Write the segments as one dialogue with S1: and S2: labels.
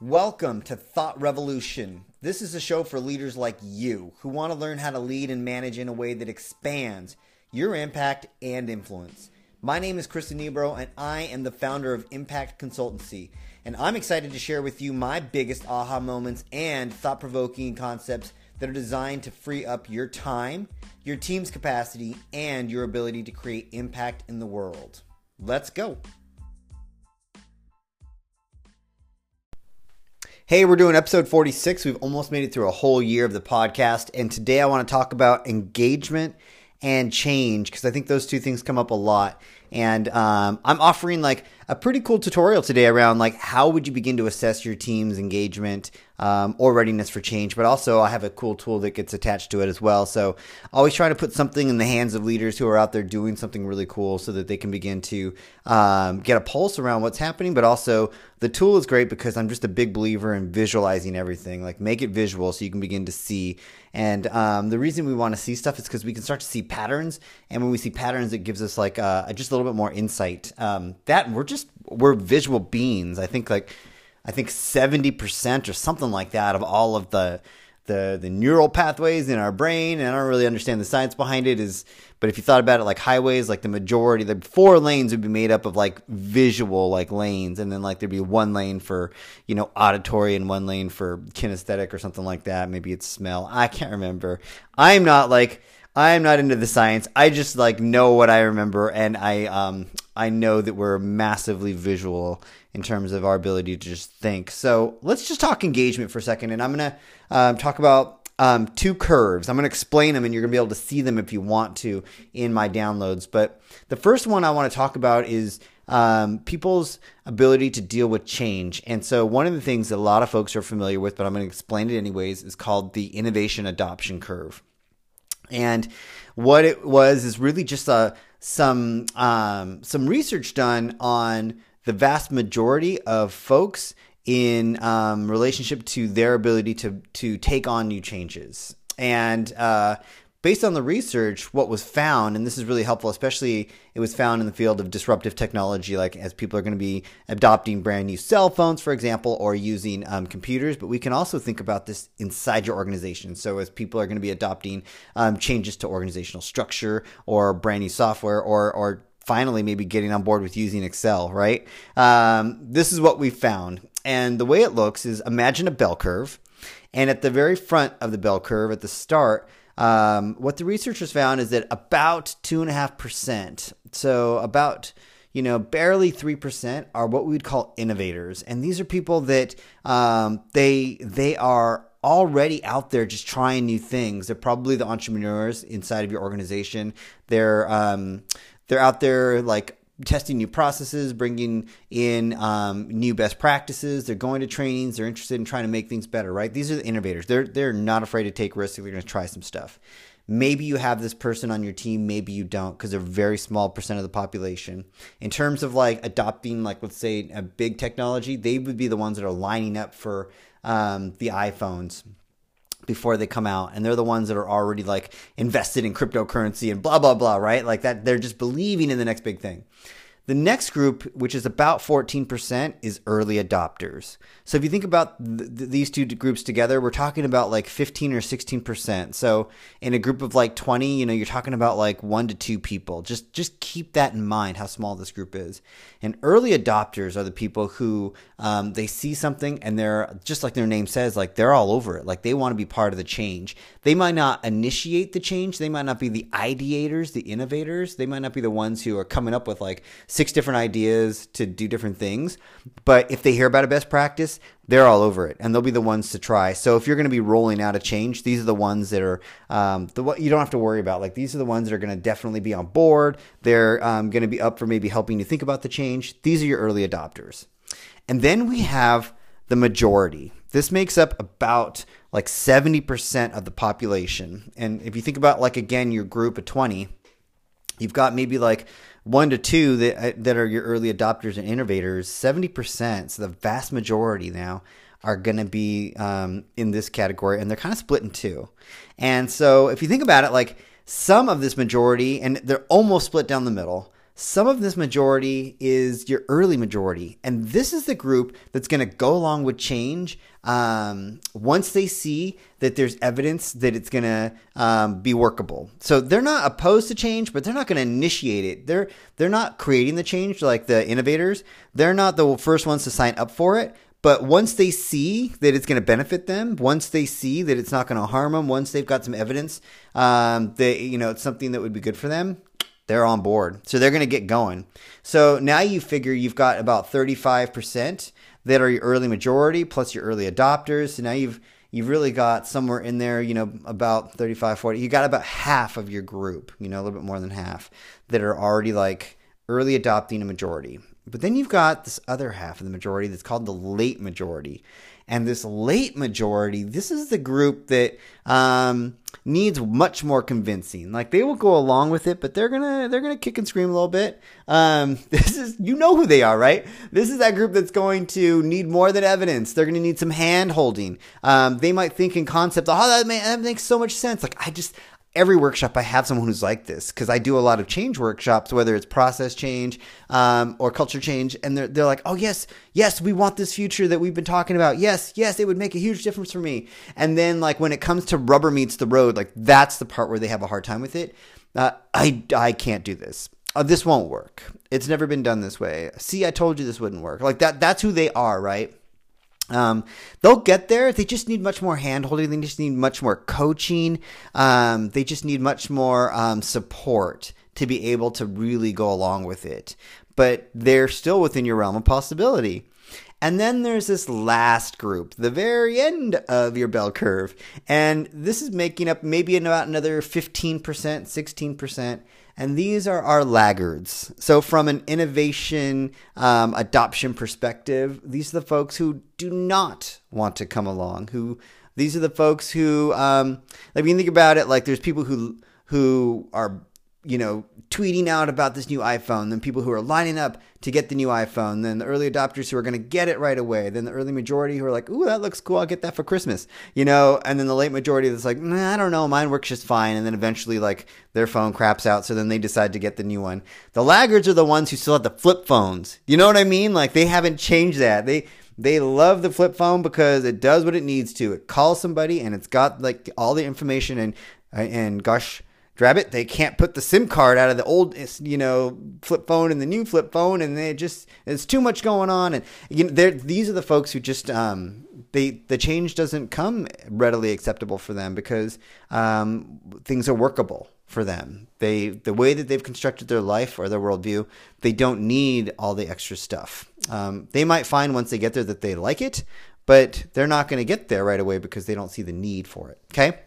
S1: Welcome to Thought Revolution. This is a show for leaders like you who want to learn how to lead and manage in a way that expands your impact and influence. My name is Chris Nebro, and I am the founder of Impact Consultancy. And I'm excited to share with you my biggest aha moments and thought provoking concepts that are designed to free up your time, your team's capacity, and your ability to create impact in the world. Let's go. Hey, we're doing episode 46. We've almost made it through a whole year of the podcast. And today I want to talk about engagement and change because I think those two things come up a lot. And um, I'm offering like a pretty cool tutorial today around like how would you begin to assess your team's engagement um, or readiness for change. But also, I have a cool tool that gets attached to it as well. So, always trying to put something in the hands of leaders who are out there doing something really cool so that they can begin to um, get a pulse around what's happening. But also, the tool is great because I'm just a big believer in visualizing everything. Like, make it visual so you can begin to see. And um, the reason we want to see stuff is because we can start to see patterns. And when we see patterns, it gives us like uh, just a little bit more insight. Um, that we're just we're visual beings. I think like I think 70% or something like that of all of the the the neural pathways in our brain and I don't really understand the science behind it is but if you thought about it like highways like the majority the four lanes would be made up of like visual like lanes and then like there'd be one lane for you know auditory and one lane for kinesthetic or something like that. Maybe it's smell. I can't remember. I'm not like I'm not into the science I just like know what I remember and I um I know that we're massively visual in terms of our ability to just think. So let's just talk engagement for a second. And I'm to um, talk about um, two curves. I'm to explain them and you're to be able to see them if you want to in my downloads. But the first one I want to talk about is um, people's ability to deal with change. And so, one of the things that a lot of folks are familiar with, but I'm going to explain it anyways, is called the innovation adoption curve. And what it was is really just a some um, some research done on the vast majority of folks in um, relationship to their ability to to take on new changes. And uh, based on the research, what was found, and this is really helpful, especially it was found in the field of disruptive technology, like as people are going to be adopting brand new cell phones, for example, or using um, computers. But we can also think about this inside your organization. So as people are going to be adopting um, changes to organizational structure or brand new software or or finally maybe getting on board with using Excel, right? Um, this is what we found. And the way it looks is imagine a bell curve. And at the very front of the bell curve, at the start, um, what the researchers found is that about two and a half percent, so about you know barely three percent, are what we would call innovators, and these are people that um, they they are already out there just trying new things. They're probably the entrepreneurs inside of your organization. They're um, they're out there like testing new processes, bringing in um, new best practices. They're going to trainings. They're interested in trying to make things better. Right? These are the innovators. They're they're not afraid to take risks. They're going to try some stuff. Maybe you have this person on your team, maybe you don't, because they're a very small percent of the population. In terms of like adopting, like let's say a big technology, they would be the ones that are lining up for um, the iPhones before they come out and they're the ones that are already like invested in cryptocurrency and blah blah blah right? Like that they're just believing in the next big thing the next group, which is about 14%, is early adopters. So if you think about th- these two groups together, we're talking about like 15 or 16%. So in a group of like 20, you know, you're talking about like one to two people. Just just keep that in mind how small this group is. And early adopters are the people who um, they see something and they're just like their name says, like they're all over it. Like they want to be part of the change. They might not initiate the change. They might not be the ideators, the innovators. They might not be the ones who are coming up with like six different ideas to do different things. But if they hear about a best practice, they're all over it, and they'll be the ones to try. So if you're going to be rolling out a change, these are the ones that are um, the what you don't have to worry about. Like these are the ones that are going to definitely be on board. They're um, going to be up for maybe helping you think about the change. These are your early adopters, and then we have the majority. This makes up about like 70% of the population. And if you think about like again your group of 20, you've got maybe like one to two that uh, that are your early adopters and innovators, seventy percent, so the vast majority now are going to be um, in this category, and they're kind of split in two. And so, if you think about it, like some of this majority, and they're almost split down the middle. Some of this majority is your early majority. And this is the group that's going to go along with change um, once they see that there's evidence that it's going to um, be workable. So they're not opposed to change, but they're not going to initiate it. They're they're not creating the change like the innovators. They're not the first ones to sign up for it. But once they see that it's going to benefit them, once they see that it's not going to harm them, once they've got some evidence um, that you know it's something that would be good for them, they're on board. So they're going to get going. So now you figure you've got about 35% that are your early majority plus your early adopters. So now you've you've really got somewhere in there, you know, about 35 40. You got about half of your group, you know, a little bit more than half that are already like early adopting a majority. But then you've got this other half of the majority that's called the late majority. And this late majority, this is the group that um, needs much more convincing. Like they will go along with it, but they're gonna they're gonna kick and scream a little bit. Um, this is you know who they are, right? This is that group that's going to need more than evidence. They're gonna need some hand holding. Um, they might think in concept, oh that, may, that makes so much sense. Like I just every workshop I have someone who's like this because I do a lot of change workshops, whether it's process change um, or culture change, and they're they're like, oh yes, yes, we want this future that we've been talking about. Yes, yes, it would make a huge difference for me. And then like when it comes to rubber meets the road, like that's the part where they have a hard time with it. Uh, I I can't do this. Uh, this won't work. It's never been done this way. See, I told you this wouldn't work. Like that. That's who they are, right? Um, they'll get there. They just need much more handholding. They just need much more coaching. Um, they just need much more um, support to be able to really go along with it. But they're still within your realm of possibility. And then there's this last group, the very end of your bell curve. And this is making up maybe about another 15%, 16%. And these are our laggards. So, from an innovation um, adoption perspective, these are the folks who do not want to come along. Who these are the folks who, um, like, when you think about it, like, there's people who who are you know, tweeting out about this new iPhone, then people who are lining up to get the new iPhone, then the early adopters who are going to get it right away, then the early majority who are like, ooh, that looks cool, I'll get that for Christmas, you know, and then the late majority that's like, nah, I don't know, mine works just fine, and then eventually, like, their phone craps out, so then they decide to get the new one. The laggards are the ones who still have the flip phones. You know what I mean? Like, they haven't changed that. They, they love the flip phone because it does what it needs to. It calls somebody and it's got like all the information and and gosh, Drabbit, they can't put the SIM card out of the old, you know, flip phone and the new flip phone, and they just there's too much going on, and you know, these are the folks who just um, they the change doesn't come readily acceptable for them because um, things are workable for them. They the way that they've constructed their life or their worldview, they don't need all the extra stuff. Um, they might find once they get there that they like it, but they're not going to get there right away because they don't see the need for it. Okay.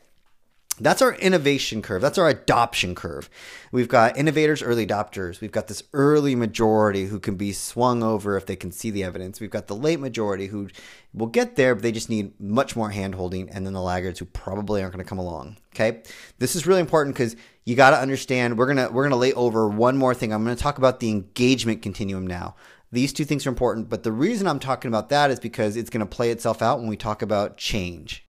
S1: That's our innovation curve. That's our adoption curve. We've got innovators, early adopters. We've got this early majority who can be swung over if they can see the evidence. We've got the late majority who will get there, but they just need much more hand holding. And then the laggards who probably aren't going to come along. Okay. This is really important because you got to understand we're going to, we're going to lay over one more thing. I'm going to talk about the engagement continuum now. These two things are important, but the reason I'm talking about that is because it's going to play itself out when we talk about change.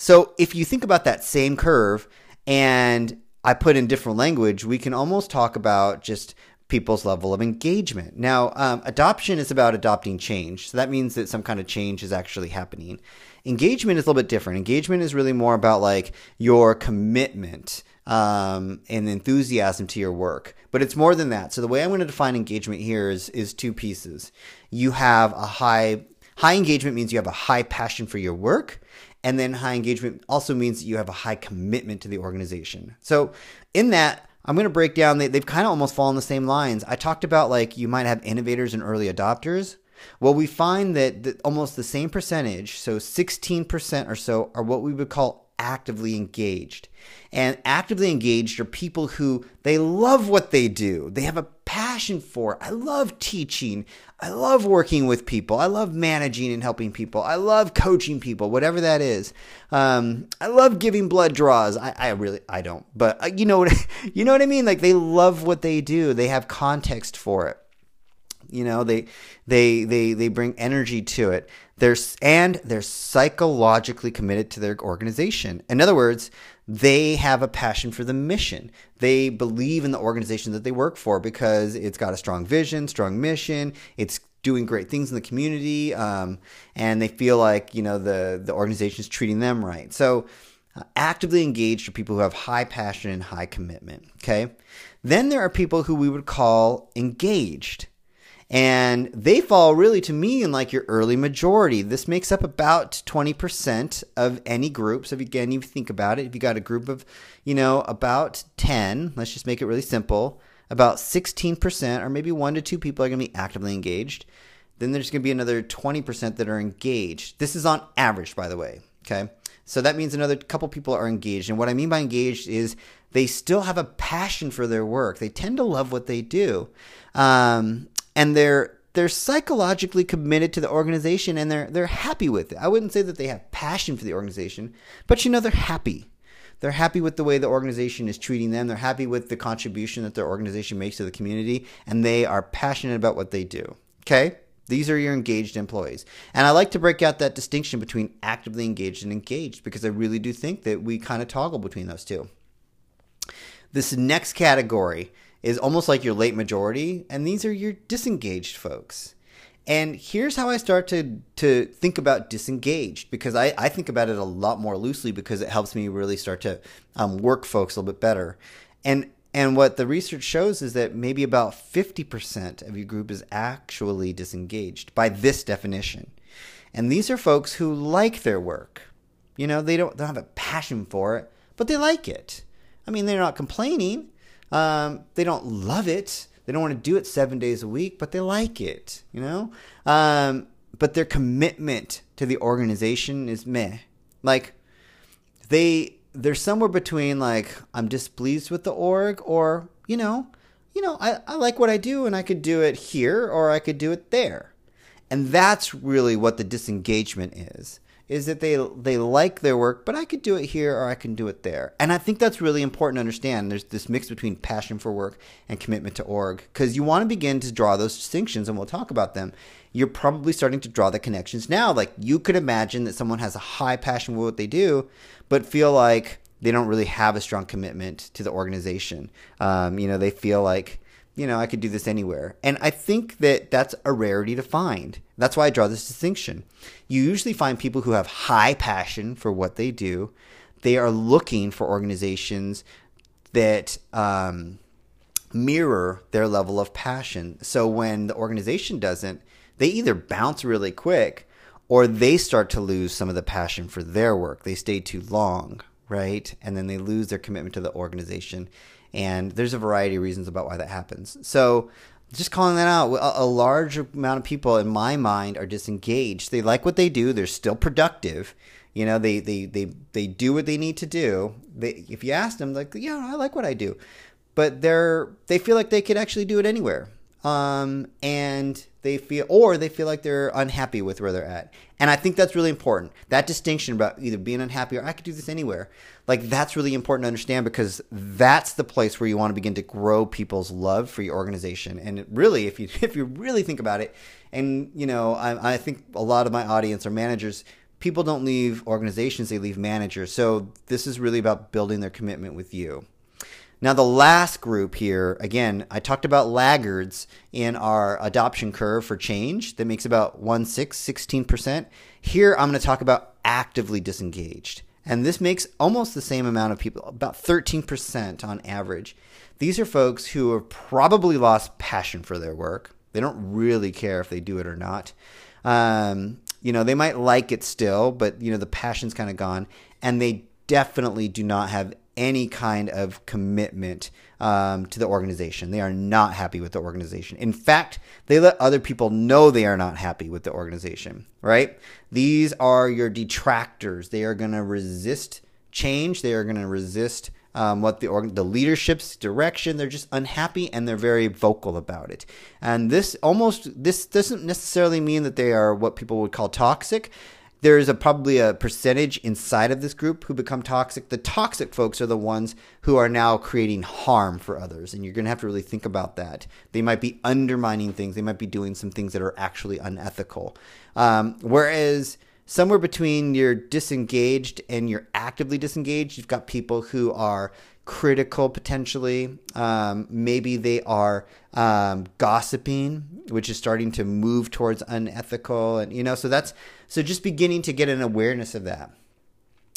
S1: So if you think about that same curve and I put in different language, we can almost talk about just people's level of engagement. Now, um, adoption is about adopting change. So that means that some kind of change is actually happening. Engagement is a little bit different. Engagement is really more about like your commitment um, and enthusiasm to your work. But it's more than that. So the way I'm going to define engagement here is is two pieces. You have a high high engagement means you have a high passion for your work and then high engagement also means that you have a high commitment to the organization. So, in that, I'm going to break down, they, they've kind of almost fallen the same lines. I talked about like you might have innovators and early adopters. Well, we find that, that almost the same percentage, so 16% or so, are what we would call actively engaged. And actively engaged are people who they love what they do. They have a passion for. I love teaching. I love working with people. I love managing and helping people. I love coaching people, whatever that is. Um, I love giving blood draws. I, I really, I don't, but uh, you know what, you know what I mean? Like they love what they do. They have context for it. You know, they, they, they, they bring energy to it. They're, and they're psychologically committed to their organization. In other words, they have a passion for the mission. They believe in the organization that they work for because it's got a strong vision, strong mission. It's doing great things in the community, um, and they feel like you know the the organization is treating them right. So, uh, actively engaged are people who have high passion and high commitment. Okay, then there are people who we would call engaged. And they fall really to me in like your early majority. This makes up about 20% of any group. So if again, you think about it, if you got a group of, you know, about 10, let's just make it really simple, about 16% or maybe one to two people are going to be actively engaged. Then there's going to be another 20% that are engaged. This is on average, by the way. Okay. So that means another couple people are engaged. And what I mean by engaged is they still have a passion for their work. They tend to love what they do. Um, and they're they're psychologically committed to the organization and they're they're happy with it. I wouldn't say that they have passion for the organization, but you know they're happy. They're happy with the way the organization is treating them. They're happy with the contribution that their organization makes to the community and they are passionate about what they do. Okay? These are your engaged employees. And I like to break out that distinction between actively engaged and engaged because I really do think that we kind of toggle between those two. This next category is almost like your late majority, and these are your disengaged folks. And here's how I start to to think about disengaged because I, I think about it a lot more loosely because it helps me really start to um, work folks a little bit better. And and what the research shows is that maybe about 50% of your group is actually disengaged by this definition. And these are folks who like their work. You know, they don't, they don't have a passion for it, but they like it. I mean, they're not complaining, um, they don't love it. They don't want to do it seven days a week, but they like it, you know? Um, but their commitment to the organization is meh. Like, they, they're somewhere between like, I'm displeased with the org or, you know, you know, I, I like what I do and I could do it here or I could do it there. And that's really what the disengagement is is that they they like their work, but I could do it here or I can do it there. And I think that's really important to understand. There's this mix between passion for work and commitment to org because you want to begin to draw those distinctions, and we'll talk about them. You're probably starting to draw the connections now. Like you could imagine that someone has a high passion for what they do, but feel like they don't really have a strong commitment to the organization. Um, you know, they feel like you know, I could do this anywhere. And I think that that's a rarity to find. That's why I draw this distinction. You usually find people who have high passion for what they do. They are looking for organizations that um, mirror their level of passion. So when the organization doesn't, they either bounce really quick or they start to lose some of the passion for their work. They stay too long, right? And then they lose their commitment to the organization and there's a variety of reasons about why that happens. So just calling that out, a, large amount of people in my mind are disengaged. They like what they do. They're still productive. You know, they, they, they, they do what they need to do. They, if you ask them, like, yeah, I like what I do, but they're, they feel like they could actually do it anywhere. Um, and they feel, or they feel like they're unhappy with where they're at. And I think that's really important. That distinction about either being unhappy or I could do this anywhere. Like that's really important to understand because that's the place where you want to begin to grow people's love for your organization. And really, if you if you really think about it, and you know, I, I think a lot of my audience are managers. People don't leave organizations; they leave managers. So this is really about building their commitment with you. Now, the last group here, again, I talked about laggards in our adoption curve for change that makes about 1 6, 16%. Here, I'm going to talk about actively disengaged. And this makes almost the same amount of people, about 13% on average. These are folks who have probably lost passion for their work. They don't really care if they do it or not. Um, you know, they might like it still, but, you know, the passion's kind of gone. And they definitely do not have any kind of commitment um, to the organization. They are not happy with the organization. In fact, they let other people know they are not happy with the organization, right? These are your detractors. They are going to resist change, they are going to resist. Um, what the org- the leadership's direction. They're just unhappy and they're very vocal about it. And this almost this doesn't necessarily mean that they are what people would call toxic, there is a probably a percentage inside of this group who become toxic. The toxic folks are the ones who are now creating harm for others, and you're going to have to really think about that. They might be undermining things. They might be doing some things that are actually unethical. Um, whereas somewhere between you're disengaged and you're actively disengaged. You've got people who are critical potentially. Um, maybe they are um, gossiping, which is starting to move towards unethical, and you know, so that's so just beginning to get an awareness of that.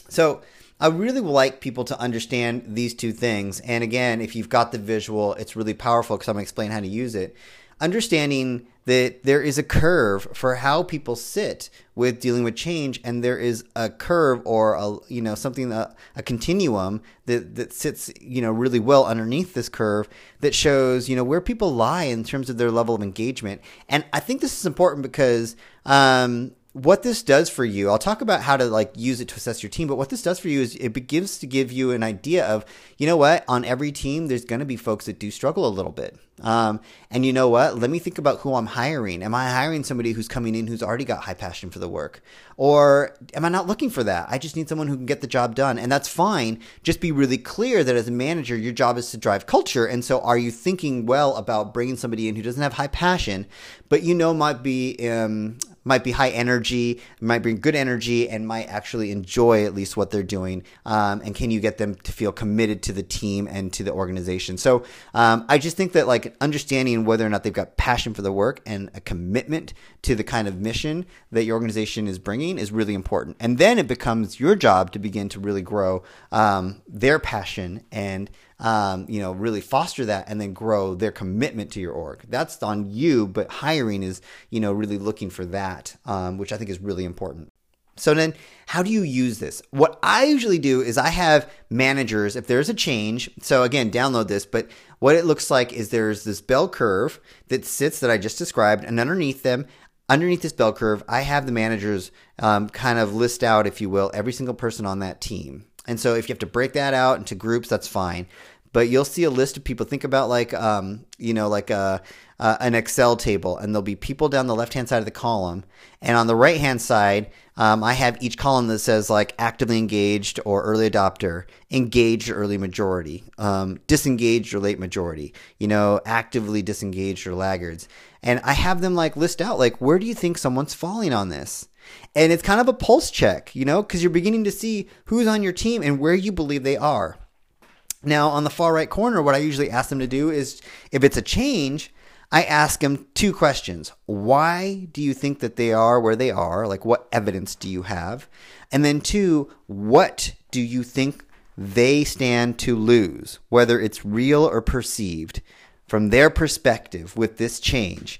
S1: So I really like people to understand these two things. And again, if you've got the visual, it's really powerful because I'm going to explain how to use it. Understanding that there is a curve for how people sit with dealing with change, and there is a curve or a you know something a, a continuum that that sits you know really well underneath this curve that shows you know where people lie in terms of their level of engagement. And I think this is important because um, what this does for you, I'll talk about how to like use it to assess your team, but what this does for you is it begins to give you an idea of, you know what, on every team, there's going to be folks that do struggle a little bit. Um, and you know what? Let me think about who I'm hiring. Am I hiring somebody who's coming in who's already got high passion for the work? Or am I not looking for that? I just need someone who can get the job done. And that's fine. Just be really clear that as a manager, your job is to drive culture. And so are you thinking well about bringing somebody in who doesn't have high passion, but you know might be um, might be high energy, might bring good energy, and might actually enjoy at least what they're doing. Um, and can you get them to feel committed to the team and to the organization? So um, I just think that like understanding whether or not they've got passion for the work and a commitment to the kind of mission that your organization is bringing is really important. And then it becomes your job to begin to really grow um, their passion and um, you know, really foster that and then grow their commitment to your org. That's on you, but hiring is, you know, really looking for that, um, which I think is really important. So then, how do you use this? What I usually do is I have managers, if there's a change, so again, download this, but what it looks like is there's this bell curve that sits that I just described, and underneath them, underneath this bell curve, I have the managers um, kind of list out, if you will, every single person on that team. And so if you have to break that out into groups, that's fine. But you'll see a list of people. Think about like, um, you know, like a, uh, an Excel table, and there'll be people down the left hand side of the column. And on the right hand side, um, I have each column that says like actively engaged or early adopter, engaged or early majority, um, disengaged or late majority, you know, actively disengaged or laggards. And I have them like list out like, where do you think someone's falling on this? And it's kind of a pulse check, you know, because you're beginning to see who's on your team and where you believe they are. Now, on the far right corner, what I usually ask them to do is if it's a change, I ask them two questions. Why do you think that they are where they are? Like, what evidence do you have? And then, two, what do you think they stand to lose, whether it's real or perceived, from their perspective with this change?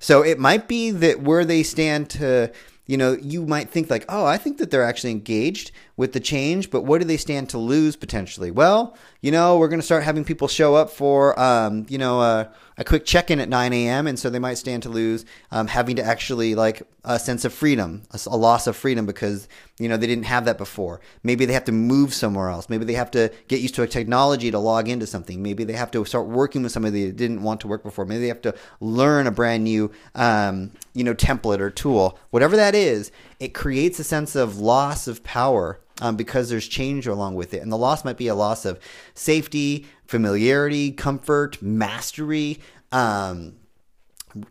S1: So it might be that where they stand to you know, you might think like, oh, I think that they're actually engaged with the change, but what do they stand to lose potentially? Well, you know, we're going to start having people show up for, um, you know, uh, a quick check in at 9 a.m. And so they might stand to lose um, having to actually like a sense of freedom, a, a, loss of freedom because, you know, they didn't have that before. Maybe they have to move somewhere else. Maybe they have to get used to a technology to log into something. Maybe they have to start working with somebody they didn't want to work before. Maybe they have to learn a brand new, um, you know, template or tool. Whatever that is, it creates a sense of loss of power um, because there's change along with it. And the loss might be a loss of safety, familiarity, comfort, mastery, um,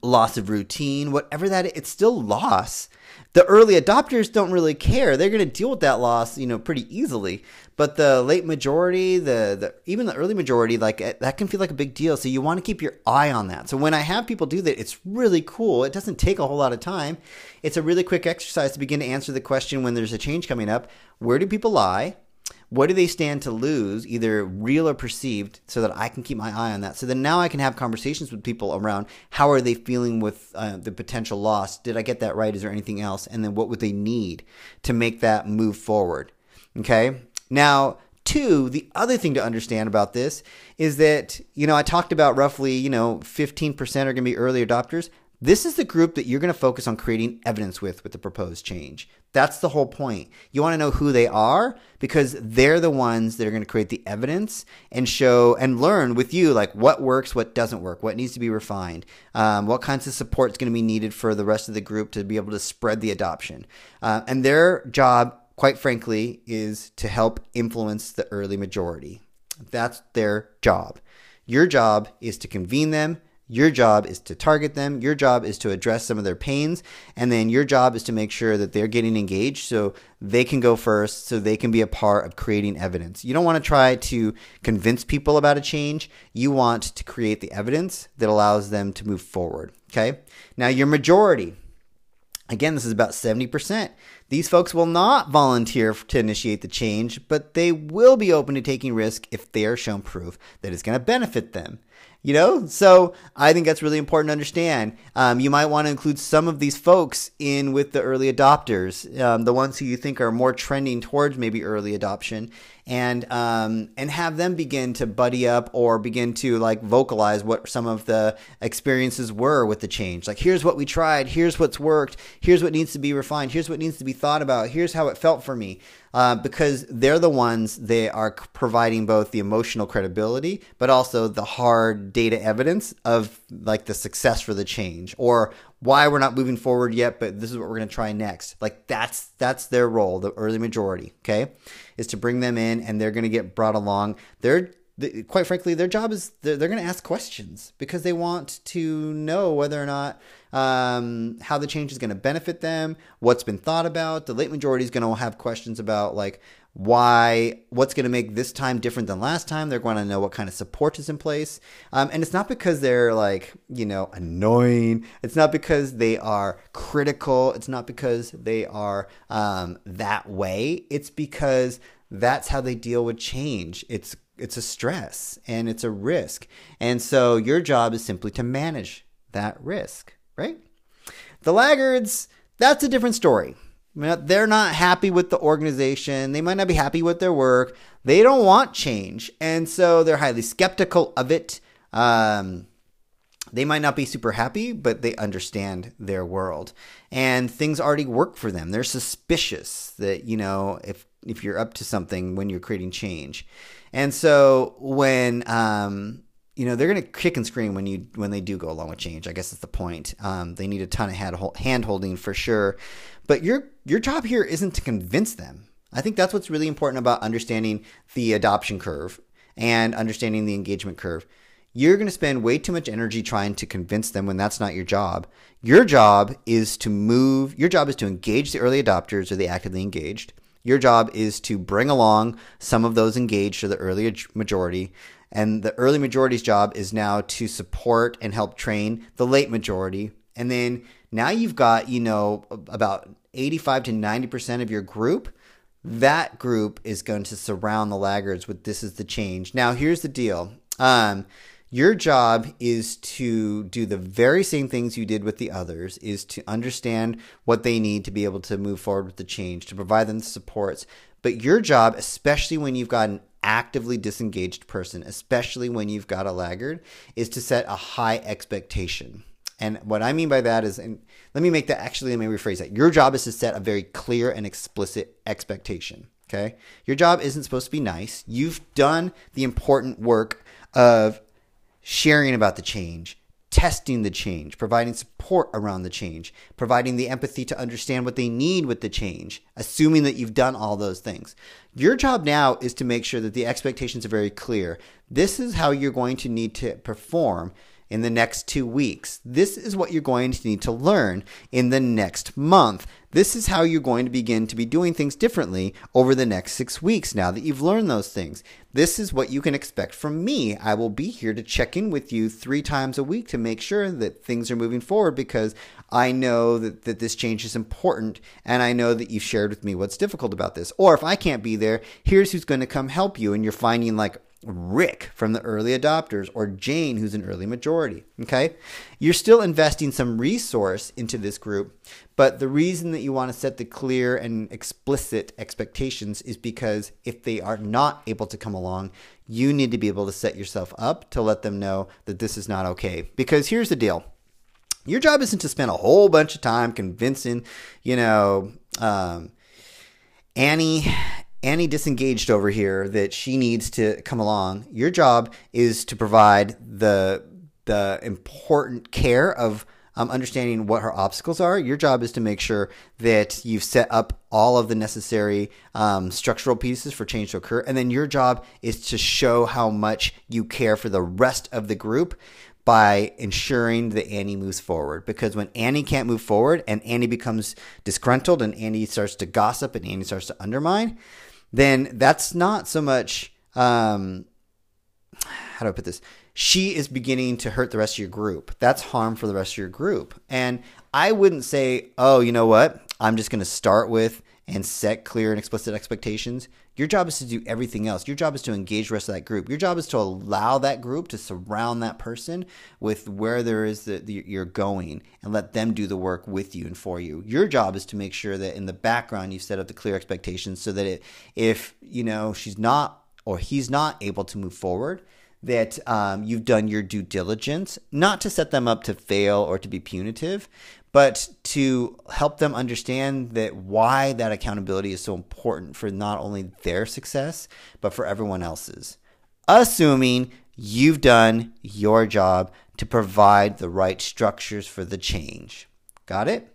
S1: loss of routine, whatever that is, it's still loss. The early adopters don't really care. They're going to deal with that loss, you know, pretty easily. But the late majority, the, the even the early majority, like eh, that can feel like a big deal. So you want to keep your eye on that. So when I have people do that, it's really cool. It doesn't take a whole lot of time. It's a really quick exercise to begin to answer the question when there's a change coming up. Where do people lie? What do they stand to lose, either real or perceived, so that I can keep my eye on that. So then now I can have conversations with people around how are they feeling with uh, the potential loss? Did I get that right? Is there anything else? And then what would they need to make that move forward? Okay. Now, two, the other thing to understand about this is that, you know, I talked about roughly, you know, 15% are going to be early adopters. This is the group that you're going to focus on creating evidence with with the proposed change. That's the whole point. You want to know who they are because they're the ones that are going to create the evidence and show and learn with you like what works, what doesn't work, what needs to be refined, um, what kinds of support is going to be needed for the rest of the group to be able to spread the adoption. Uh, and their job, quite frankly, is to help influence the early majority. That's their job. Your job is to convene them Your job is to target them. Your job is to address some of their pains. And then your job is to make sure that they're getting engaged so they can go first, so they can be a part of creating evidence. You don't want to try to convince people about a change. You want to create the evidence that allows them to move forward. Okay. Now, your majority. Again, this is about 70%. These folks will not volunteer to initiate the change, but they will be open to taking risk if they are shown proof that it's going to benefit them you know? So i think that's really important to understand. Um, you might want to include some of these folks in with the early adopters um, the ones who you think are more trending towards maybe early adoption and um, and have them begin to buddy up or begin to like vocalize what some of the experiences were with the change. Like here's what we tried here's what's worked here's what needs to be refined here's what needs to be thought about here's how it felt for me. Uh, because they're the ones they are providing both the emotional credibility but also the hard data evidence of like the success for the change or why we're not moving forward yet but this is what we're going to try next. Like that's that's their role the early majority okay? Is to bring them in and they're going to get brought along. They're quite frankly, their job is they're, they're going to ask questions because they want to know whether or not um, how the change is going to benefit them, what's been thought about. The late majority is going to have questions about like why, what's going to make this time different than last time. They're going to know what kind of support is in place, um, and it's not because they're like you know annoying. It's not because they are critical. It's not because they are um, that way. It's because that's how they deal with change. It's it's a stress and it's a risk. And so your job is simply to manage that risk, right? The laggards, that's a different story. They're not happy with the organization. They might not be happy with their work. They don't want change. And so they're highly skeptical of it. Um, they might not be super happy, but they understand their world. And things already work for them. They're suspicious that, you know, if if you're up to something when you're creating change. And so when um, you know they're going to kick and scream when you when they do go along with change. I guess that's the point. Um, they need a ton of hand holding for sure. But your your job here isn't to convince them. I think that's what's really important about understanding the adoption curve and understanding the engagement curve. You're going to spend way too much energy trying to convince them when that's not your job. Your job is to move, your job is to engage the early adopters or the actively engaged. Your job is to bring along some of those engaged to the early majority. And the early majority's job is now to support and help train the late majority. And then now you've got, you know, about 85 to 90% of your group. That group is going to surround the laggards with this is the change. Now, here's the deal. Um, your job is to do the very same things you did with the others, is to understand what they need to be able to move forward with the change, to provide them the supports. But your job, especially when you've got an actively disengaged person, especially when you've got a laggard, is to set a high expectation. And what I mean by that is, and let me make that actually, let me rephrase that. Your job is to set a very clear and explicit expectation. Okay. Your job isn't supposed to be nice. You've done the important work of sharing about the change, testing the change, providing support around the change, providing the empathy to understand what they need with the change, assuming that you've done all those things. Your job now is to make sure that the expectations are very clear. This is how you're going to need to perform in the next two weeks. This is what you're going to need to learn in the next month. This is how you're going to begin to be doing things differently over the next six weeks now that you've learned those things. This is what you can expect from me. I will be here to check in with you three times a week to make sure that things are moving forward because I know that, that this change is important and I know that you've shared with me what's difficult about this. Or if I can't be there, here's who's going to come help you and you're finding like Rick from the early adopters or Jane, who's an early majority. Okay. You're still investing some resource into this group, but the reason that you want to set the clear and explicit expectations is because if they are not able to come along, you need to be able to set yourself up to let them know that this is not okay. Because here's the deal. Your job isn't to spend a whole bunch of time convincing, you know, um, Annie Annie disengaged over here that she needs to come along. Your job is to provide the the important care of um, understanding what her obstacles are. Your job is to make sure that you've set up all of the necessary um, structural pieces for change to occur. And then your job is to show how much you care for the rest of the group by ensuring that Annie moves forward. Because when Annie can't move forward and Annie becomes disgruntled and Annie starts to gossip and Annie starts to undermine, then that's not so much, um, how do I put this? She is beginning to hurt the rest of your group. That's harm for the rest of your group. And I wouldn't say, oh, you know what? I'm just going to start with and set clear and explicit expectations. Your job is to do everything else. Your job is to engage the rest of that group. Your job is to allow that group to surround that person with where there is that you're going and let them do the work with you and for you. Your job is to make sure that in the background you set up the clear expectations so that it, if you know she's not or he's not able to move forward, that um, you've done your due diligence, not to set them up to fail or to be punitive, but to help them understand that why that accountability is so important for not only their success, but for everyone else's. Assuming you've done your job to provide the right structures for the change. Got it?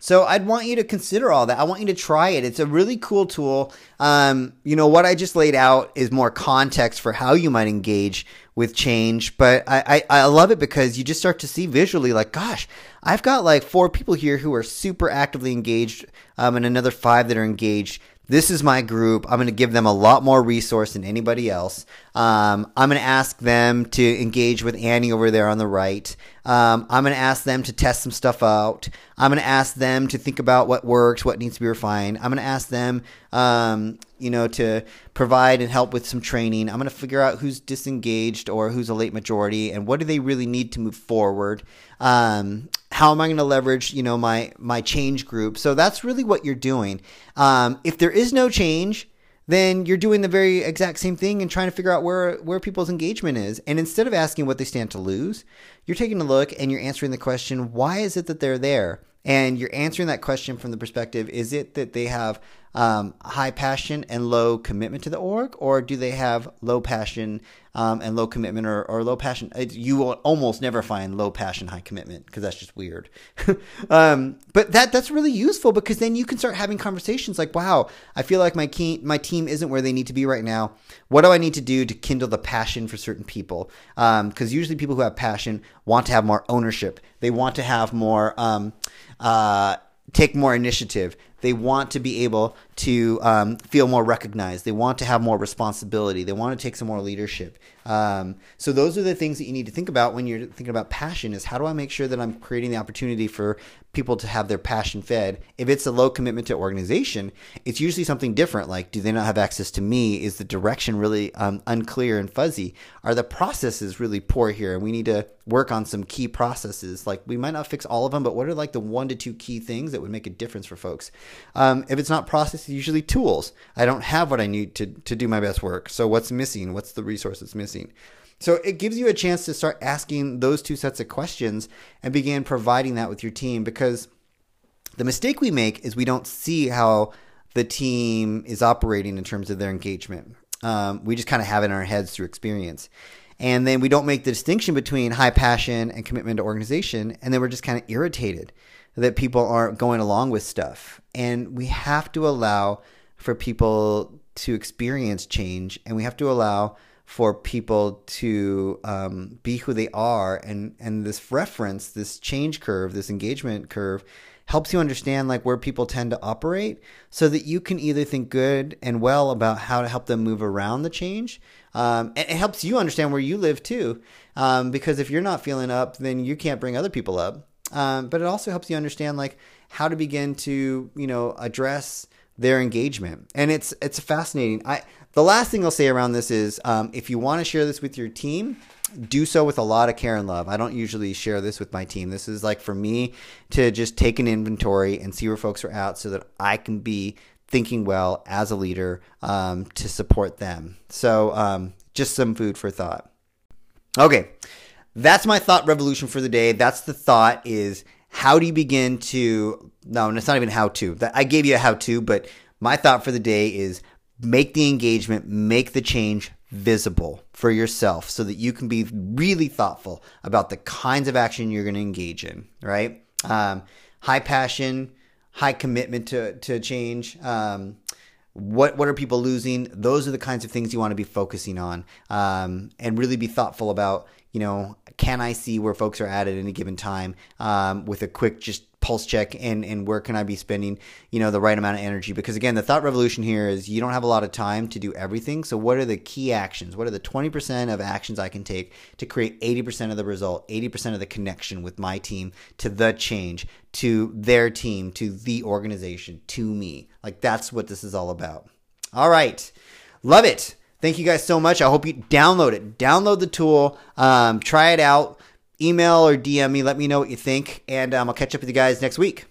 S1: So I'd want you to consider all that. I want you to try it. It's a really cool tool. Um, you know, what I just laid out is more context for how you might engage with change, but I, I, I love it because you just start to see visually like, gosh, I've got like four people here who are super actively engaged, um, and another five that are engaged this is my group. I'm going to give them a lot more resource than anybody else. Um, I'm going to ask them to engage with Annie over there on the right. Um, I'm going to ask them to test some stuff out. I'm going to ask them to think about what works, what needs to be refined. I'm going to ask them, um, you know, to provide and help with some training. I'm going to figure out who's disengaged or who's a late majority and what do they really need to move forward. Um, how am I going to leverage, you know, my my change group? So that's really what you're doing. Um, if there is no change, then you're doing the very exact same thing and trying to figure out where where people's engagement is. And instead of asking what they stand to lose, you're taking a look and you're answering the question, why is it that they're there? And you're answering that question from the perspective, is it that they have um, high passion and low commitment to the org, or do they have low passion um, and low commitment, or, or low passion? You will almost never find low passion, high commitment because that's just weird. um, but that that's really useful because then you can start having conversations like, "Wow, I feel like my key, my team isn't where they need to be right now. What do I need to do to kindle the passion for certain people? Because um, usually people who have passion want to have more ownership. They want to have more." Um, uh, take more initiative. They want to be able to um, feel more recognized. They want to have more responsibility. They want to take some more leadership. Um, so those are the things that you need to think about when you're thinking about passion. Is how do I make sure that I'm creating the opportunity for people to have their passion fed? If it's a low commitment to organization, it's usually something different. Like, do they not have access to me? Is the direction really um, unclear and fuzzy? Are the processes really poor here? And we need to work on some key processes. Like, we might not fix all of them, but what are like the one to two key things that would make a difference for folks? Um, if it's not processes, usually tools. I don't have what I need to, to do my best work. So what's missing? What's the resource that's missing? So it gives you a chance to start asking those two sets of questions and begin providing that with your team because the mistake we make is we don't see how the team is operating in terms of their engagement. Um, we just kind of have it in our heads through experience. And then we don't make the distinction between high passion and commitment to organization. And then we're just kind of irritated that people aren't going along with stuff. And we have to allow for people to experience change and we have to allow for people to um, be who they are. And and this reference this change curve this engagement curve helps you understand like where people tend to operate so that you can either think good and well about how to help them move around the change. Um, and it helps you understand where you live too um, because if you're not feeling up then you can't bring other people up. Um, but it also helps you understand like how to begin to you know address their engagement. And it's it's fascinating. I the last thing i'll say around this is um, if you want to share this with your team do so with a lot of care and love. I don't usually share this with my team. This is like for me to just take an inventory and see where folks are at so that i can be thinking well as a leader um, to support them. So um, just some food for thought. Okay that's my thought revolution for the day. That's the thought is how do you begin to no, and it's not even how to. I gave you a how to, but my thought for the day is make the engagement, make the change visible for yourself so that you can be really thoughtful about the kinds of action you're going to engage in, right? Um, high passion, high commitment to, to change. Um, what what are people losing? Those are the kinds of things you want to be focusing on, um, and really be thoughtful about. You know, can I see where folks are at at any given time um, with a quick just pulse check and and where can I be spending you know the right amount of energy? Because again the thought revolution here is you don't have a lot of time to do everything. So what are the key actions? What are the 20% of actions I can take to create 80% of the result 80% of the connection with my team to the change to their team to the organization to me? Like that's what this is all about. All right. Love it. Thank you guys so much. I hope you download it. Download the tool. Um, try it out email or DM me. Let me know what you think, and um, I'll catch up with you guys next week.